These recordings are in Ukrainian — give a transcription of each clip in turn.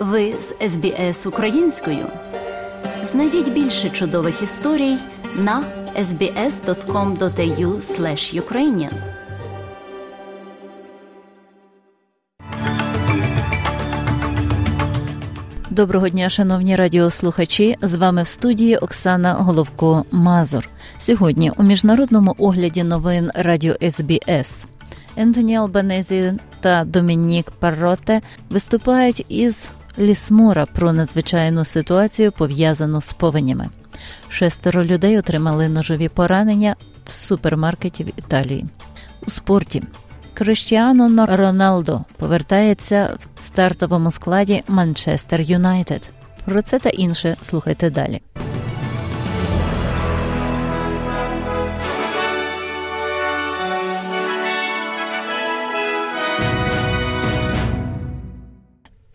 Ви з СБС українською. Знайдіть більше чудових історій на sbs.com.au ukrainian Доброго дня, шановні радіослухачі. З вами в студії Оксана Головко Мазур. Сьогодні у міжнародному огляді новин Радіо СБС Ентоні Албанезі та Домінік Парроте виступають із Лісмора про надзвичайну ситуацію пов'язану з повенями. Шестеро людей отримали ножові поранення в супермаркеті в Італії. У спорті Криштіано Роналдо повертається в стартовому складі Манчестер Юнайтед. Про це та інше слухайте далі.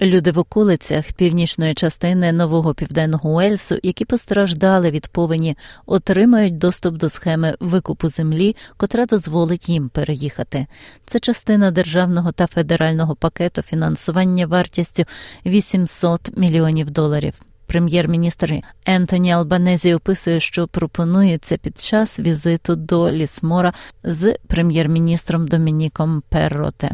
Люди в околицях північної частини нового південного Уельсу, які постраждали від повені, отримають доступ до схеми викупу землі, котра дозволить їм переїхати. Це частина державного та федерального пакету фінансування вартістю 800 мільйонів доларів. Прем'єр-міністр Ентоні Албанезі описує, що пропонується під час візиту до Лісмора з прем'єр-міністром Домініком Перроте.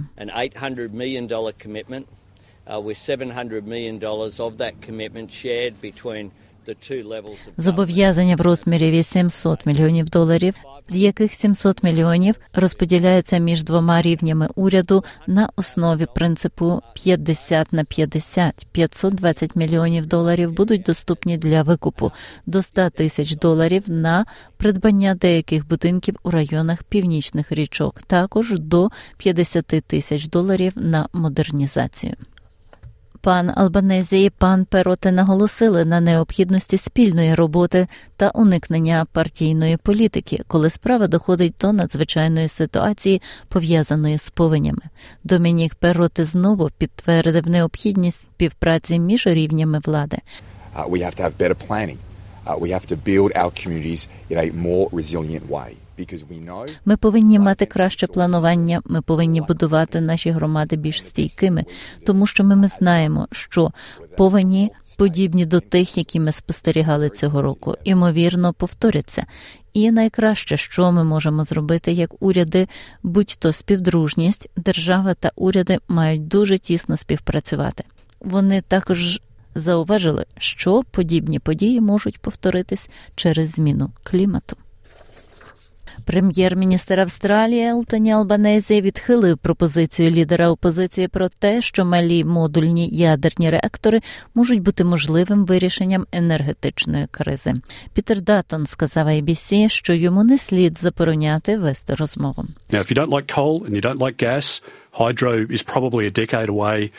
Зобов'язання в розмірі 800 мільйонів доларів, з яких 700 мільйонів розподіляється між двома рівнями уряду на основі принципу 50 на 50. 520 мільйонів доларів будуть доступні для викупу до 100 тисяч доларів на придбання деяких будинків у районах північних річок, також до 50 тисяч доларів на модернізацію. Пан Албанезі і пан Пероте наголосили на необхідності спільної роботи та уникнення партійної політики, коли справа доходить до надзвичайної ситуації, пов'язаної з повенями. Домінік Пероте знову підтвердив необхідність співпраці між рівнями влади. Uh, we have to have better planning. Uh, we have to build our communities in a more resilient way. Ми повинні мати краще планування. Ми повинні будувати наші громади більш стійкими, тому що ми, ми знаємо, що повені подібні до тих, які ми спостерігали цього року, імовірно повторяться. І найкраще, що ми можемо зробити, як уряди, будь-то співдружність, держава та уряди мають дуже тісно співпрацювати. Вони також зауважили, що подібні події можуть повторитись через зміну клімату. Прем'єр-міністр Австралії Елтоні Албанезі відхилив пропозицію лідера опозиції про те, що малі модульні ядерні реактори можуть бути можливим вирішенням енергетичної кризи. Пітер Датон сказав ABC, що йому не слід забороняти вести розмову. Now, if you don't like coal and you don't like gas, hydro is probably a decade away.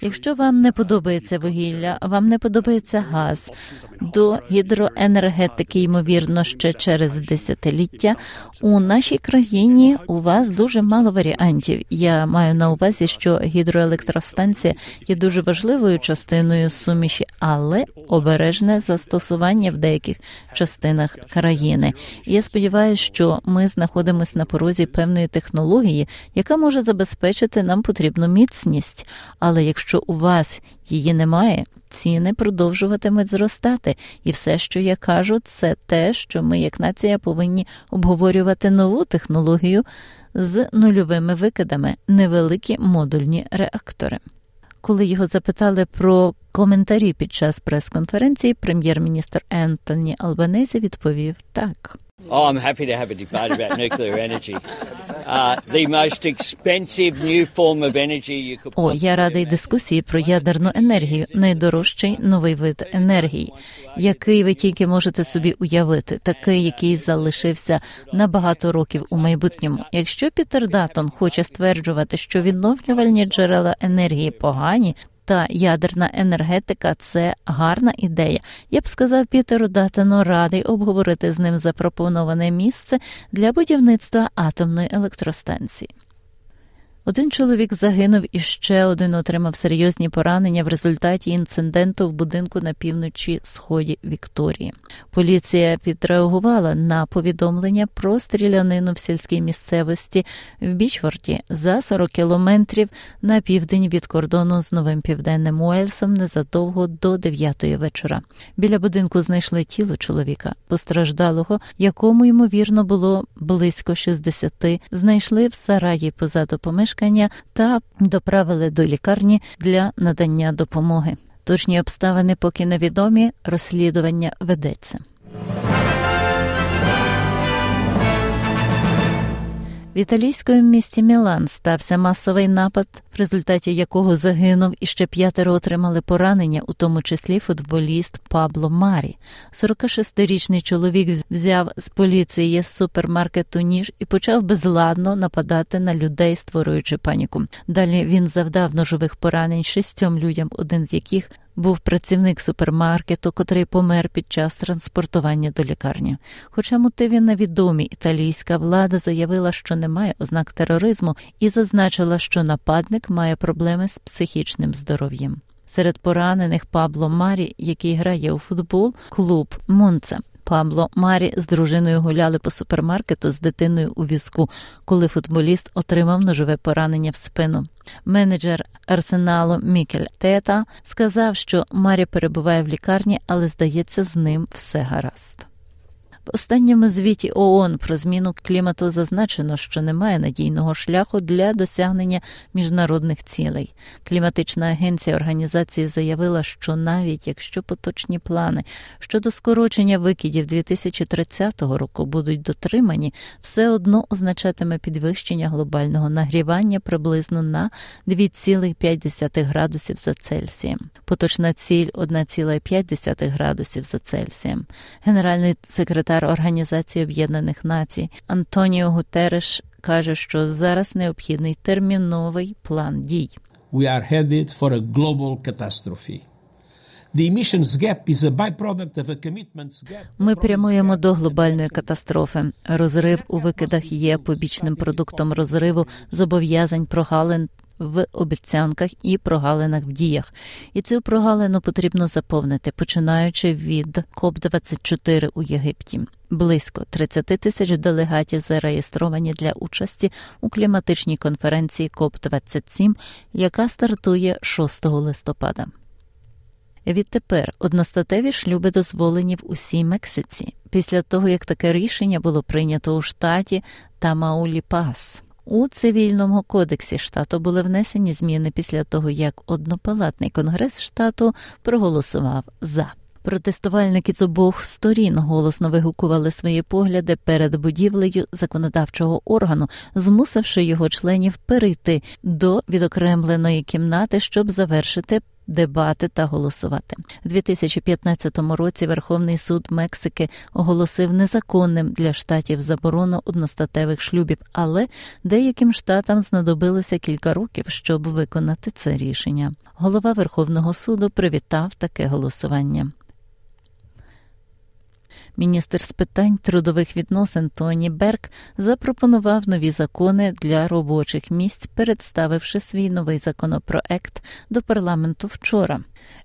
Якщо вам не подобається вугілля, вам не подобається газ до гідроенергетики, ймовірно, ще через десятиліття. У нашій країні у вас дуже мало варіантів. Я маю на увазі, що гідроелектростанція є дуже важливою частиною суміші, але обережне застосування в деяких частинах країни. Я сподіваюся, що ми знаходимося на порозі певної технології, яка може забезпечити нам потрібну міцність. Але якщо у вас її немає, ціни продовжуватимуть зростати, і все, що я кажу, це те, що ми, як нація, повинні обговорювати нову технологію з нульовими викидами, невеликі модульні реактори. Коли його запитали про коментарі під час прес-конференції, прем'єр-міністр Ентоні Албанезі відповів так. Oh, I'm happy to have a debate about nuclear energy. О, я радий дискусії про ядерну енергію, найдорожчий новий вид енергії, який ви тільки можете собі уявити, такий, який залишився на багато років у майбутньому. Якщо Пітер Датон хоче стверджувати, що відновлювальні джерела енергії погані, та ядерна енергетика це гарна ідея. Я б сказав Пітеру Датану радий обговорити з ним запропоноване місце для будівництва атомної електростанції. Один чоловік загинув і ще один отримав серйозні поранення в результаті інциденту в будинку на півночі сході Вікторії. Поліція відреагувала на повідомлення про стрілянину в сільській місцевості в Бічворті за 40 кілометрів на південь від кордону з новим південним Уельсом незадовго до 9 вечора. Біля будинку знайшли тіло чоловіка, постраждалого, якому ймовірно було близько 60, знайшли в сараї позаду помешкання помешкання та доправили до лікарні для надання допомоги. Точні обставини поки невідомі, розслідування ведеться. В італійському місті Мілан стався масовий напад, в результаті якого загинув і ще п'ятеро отримали поранення, у тому числі футболіст Пабло Марі. 46-річний чоловік взяв з поліції супермаркету ніж і почав безладно нападати на людей, створюючи паніку. Далі він завдав ножових поранень шістьом людям, один з яких був працівник супермаркету, котрий помер під час транспортування до лікарні. Хоча мотиви невідомі, італійська влада заявила, що немає ознак тероризму, і зазначила, що нападник має проблеми з психічним здоров'ям. Серед поранених Пабло Марі, який грає у футбол, клуб Монца. Пабло Марі з дружиною гуляли по супермаркету з дитиною у візку, коли футболіст отримав ножове поранення в спину. Менеджер арсеналу Мікель Тета сказав, що Марі перебуває в лікарні, але здається, з ним все гаразд. Останньому звіті ООН про зміну клімату зазначено, що немає надійного шляху для досягнення міжнародних цілей. Кліматична агенція організації заявила, що навіть якщо поточні плани щодо скорочення викидів 2030 року будуть дотримані, все одно означатиме підвищення глобального нагрівання приблизно на 2,5 градусів за Цельсієм. Поточна ціль 1,5 градусів за Цельсієм. Генеральний секретар секретар Організації Об'єднаних Націй Антоніо Гутереш каже, що зараз необхідний терміновий план дій. We are headed for a global catastrophe. Ми прямуємо до глобальної катастрофи. Розрив у викидах є побічним продуктом розриву зобов'язань прогалин в обіцянках і прогалинах в діях. І цю прогалину потрібно заповнити, починаючи від КОП 24 у Єгипті. Близько 30 тисяч делегатів зареєстровані для участі у кліматичній конференції КОП 27 яка стартує 6 листопада. Відтепер одностатеві шлюби дозволені в усій Мексиці після того, як таке рішення було прийнято у штаті Тамауліпас. У цивільному кодексі штату були внесені зміни після того, як однопалатний конгрес штату проголосував за. Протестувальники з обох сторін голосно вигукували свої погляди перед будівлею законодавчого органу, змусивши його членів перейти до відокремленої кімнати, щоб завершити дебати та голосувати. У 2015 році Верховний суд Мексики оголосив незаконним для штатів заборону одностатевих шлюбів, але деяким штатам знадобилося кілька років, щоб виконати це рішення. Голова Верховного суду привітав таке голосування. Міністр з питань трудових відносин Тоні Берк запропонував нові закони для робочих місць, представивши свій новий законопроект до парламенту вчора.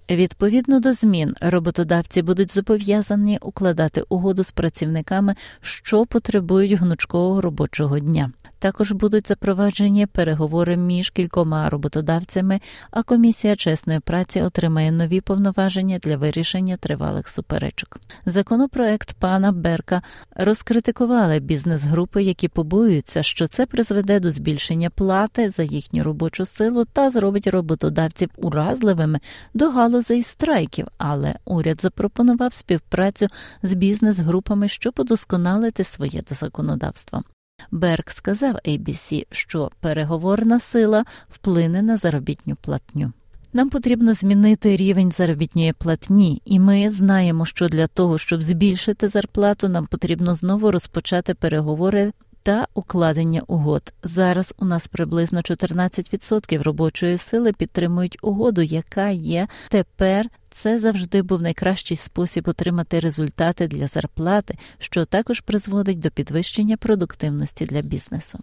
Відповідно до змін, роботодавці будуть зобов'язані укладати угоду з працівниками, що потребують гнучкового робочого дня. Також будуть запроваджені переговори між кількома роботодавцями, а комісія чесної праці отримає нові повноваження для вирішення тривалих суперечок. Законопроект пана Берка розкритикували бізнес-групи, які побоюються, що це призведе до збільшення плати за їхню робочу силу та зробить роботодавців уразливими до галузей страйків. Але уряд запропонував співпрацю з бізнес-групами, щоб удосконалити своє законодавство. Берк сказав ABC, що переговорна сила вплине на заробітню платню. Нам потрібно змінити рівень заробітної платні, і ми знаємо, що для того, щоб збільшити зарплату, нам потрібно знову розпочати переговори та укладення угод. Зараз у нас приблизно 14% робочої сили підтримують угоду, яка є тепер це завжди був найкращий спосіб отримати результати для зарплати, що також призводить до підвищення продуктивності для бізнесу.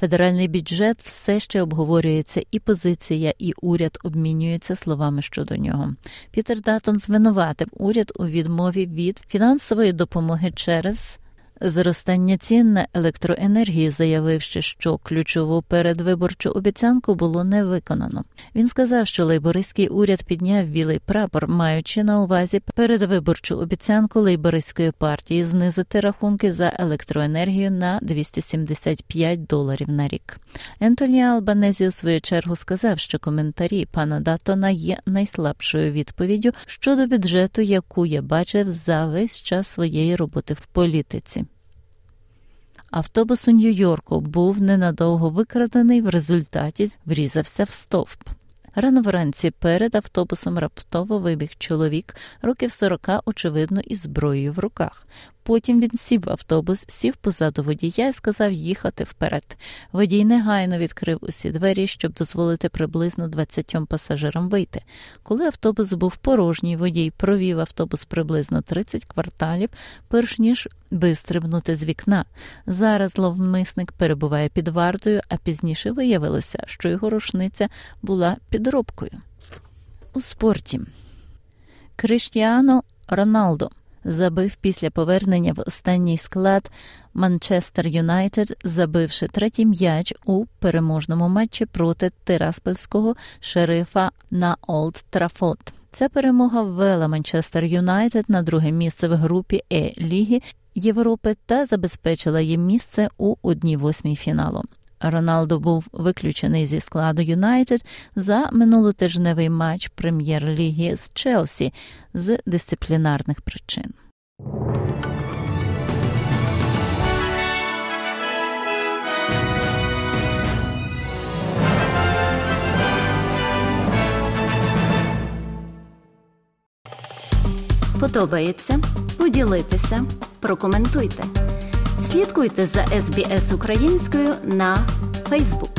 Федеральний бюджет все ще обговорюється, і позиція, і уряд обмінюються словами щодо нього. Пітер Датон звинуватив уряд у відмові від фінансової допомоги через Зростання цін на електроенергію, заявивши, що ключову передвиборчу обіцянку було не виконано. Він сказав, що лейбористський уряд підняв білий прапор, маючи на увазі передвиборчу обіцянку лейбористської партії знизити рахунки за електроенергію на 275 доларів на рік. Ентоні Албанезі у свою чергу сказав, що коментарі пана Датона є найслабшою відповіддю щодо бюджету, яку я бачив за весь час своєї роботи в політиці. Автобус у Нью-Йорку був ненадовго викрадений, в результаті врізався в стовп. Рано вранці перед автобусом раптово вибіг чоловік, років 40, очевидно, із зброєю в руках. Потім він сів в автобус, сів позаду водія і сказав їхати вперед. Водій негайно відкрив усі двері, щоб дозволити приблизно 20 пасажирам вийти. Коли автобус був порожній, водій провів автобус приблизно 30 кварталів, перш ніж вистрибнути з вікна. Зараз зловмисник перебуває під вартою, а пізніше виявилося, що його рушниця була підробкою. У спорті Криштіано Роналдо забив після повернення в останній склад Манчестер Юнайтед, забивши третій м'яч у переможному матчі проти Тираспольського шерифа на Олд Трафот. Ця перемога ввела Манчестер Юнайтед на друге місце в групі Е Ліги Європи та забезпечила їм місце у одній восьмій фіналу. Роналдо був виключений зі складу Юнайтед за минулотижневий матч прем'єр-ліги з Челсі з дисциплінарних причин. Подобається поділитися, прокоментуйте. Слідкуйте за SBS українською на Фейсбук.